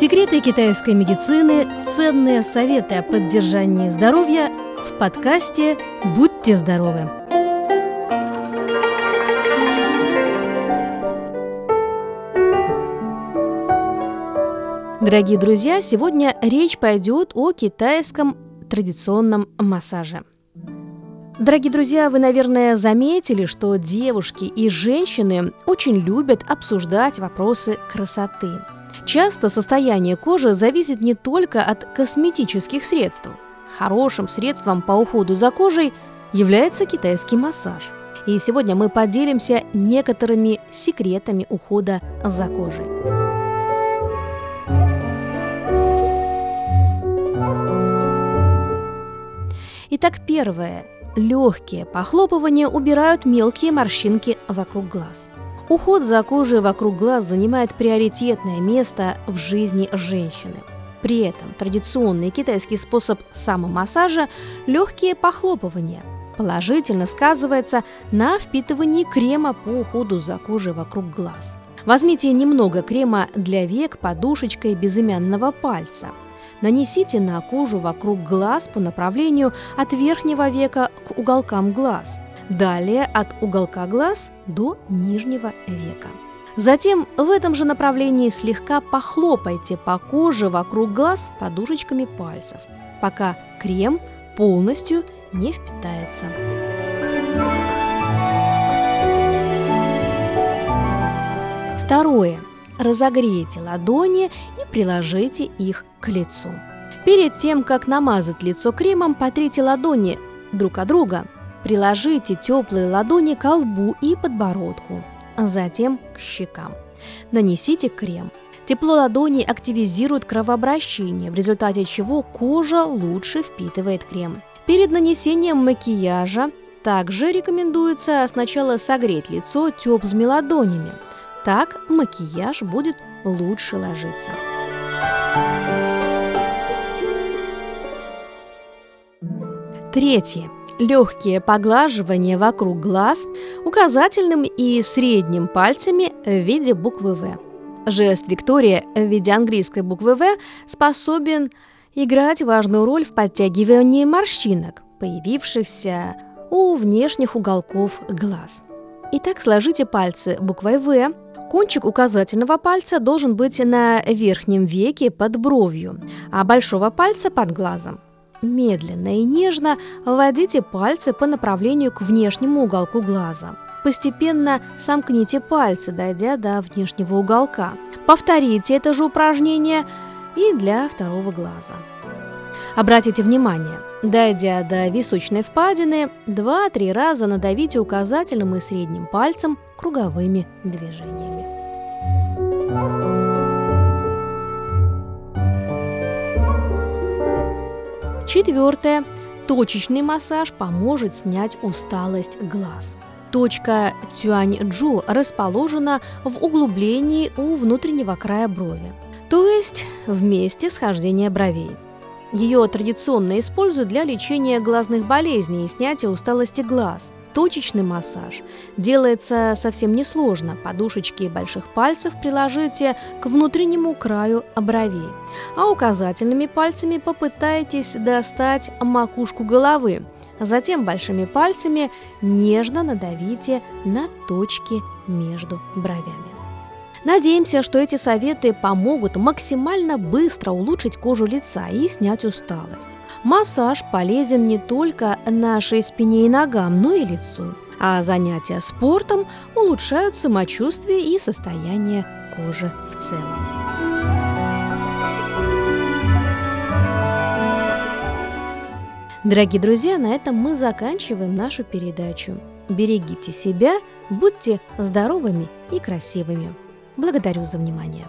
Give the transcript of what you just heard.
Секреты китайской медицины, ценные советы о поддержании здоровья в подкасте «Будьте здоровы». Дорогие друзья, сегодня речь пойдет о китайском традиционном массаже. Дорогие друзья, вы, наверное, заметили, что девушки и женщины очень любят обсуждать вопросы красоты. Часто состояние кожи зависит не только от косметических средств. Хорошим средством по уходу за кожей является китайский массаж. И сегодня мы поделимся некоторыми секретами ухода за кожей. Итак, первое. Легкие похлопывания убирают мелкие морщинки вокруг глаз. Уход за кожей вокруг глаз занимает приоритетное место в жизни женщины. При этом традиционный китайский способ самомассажа – легкие похлопывания – положительно сказывается на впитывании крема по уходу за кожей вокруг глаз. Возьмите немного крема для век подушечкой безымянного пальца – Нанесите на кожу вокруг глаз по направлению от верхнего века к уголкам глаз. Далее от уголка глаз до нижнего века. Затем в этом же направлении слегка похлопайте по коже вокруг глаз подушечками пальцев, пока крем полностью не впитается. Второе. Разогрейте ладони и приложите их к лицу. Перед тем, как намазать лицо кремом, потрите ладони друг от друга. Приложите теплые ладони к лбу и подбородку, затем к щекам. Нанесите крем. Тепло ладоней активизирует кровообращение, в результате чего кожа лучше впитывает крем. Перед нанесением макияжа также рекомендуется сначала согреть лицо теплыми ладонями – так макияж будет лучше ложиться. Третье. Легкие поглаживания вокруг глаз указательным и средним пальцами в виде буквы «В». Жест Виктория в виде английской буквы «В» способен играть важную роль в подтягивании морщинок, появившихся у внешних уголков глаз. Итак, сложите пальцы буквой «В», Кончик указательного пальца должен быть на верхнем веке под бровью, а большого пальца под глазом. Медленно и нежно вводите пальцы по направлению к внешнему уголку глаза. Постепенно сомкните пальцы, дойдя до внешнего уголка. Повторите это же упражнение и для второго глаза. Обратите внимание, дойдя до височной впадины, 2-3 раза надавите указательным и средним пальцем круговыми движениями. Четвертое. Точечный массаж поможет снять усталость глаз. Точка Цюань-Джу расположена в углублении у внутреннего края брови, то есть в месте схождения бровей. Ее традиционно используют для лечения глазных болезней и снятия усталости глаз – Точечный массаж делается совсем несложно. Подушечки больших пальцев приложите к внутреннему краю бровей, а указательными пальцами попытайтесь достать макушку головы. Затем большими пальцами нежно надавите на точки между бровями. Надеемся, что эти советы помогут максимально быстро улучшить кожу лица и снять усталость. Массаж полезен не только нашей спине и ногам, но и лицу. А занятия спортом улучшают самочувствие и состояние кожи в целом. Дорогие друзья, на этом мы заканчиваем нашу передачу. Берегите себя, будьте здоровыми и красивыми. Благодарю за внимание.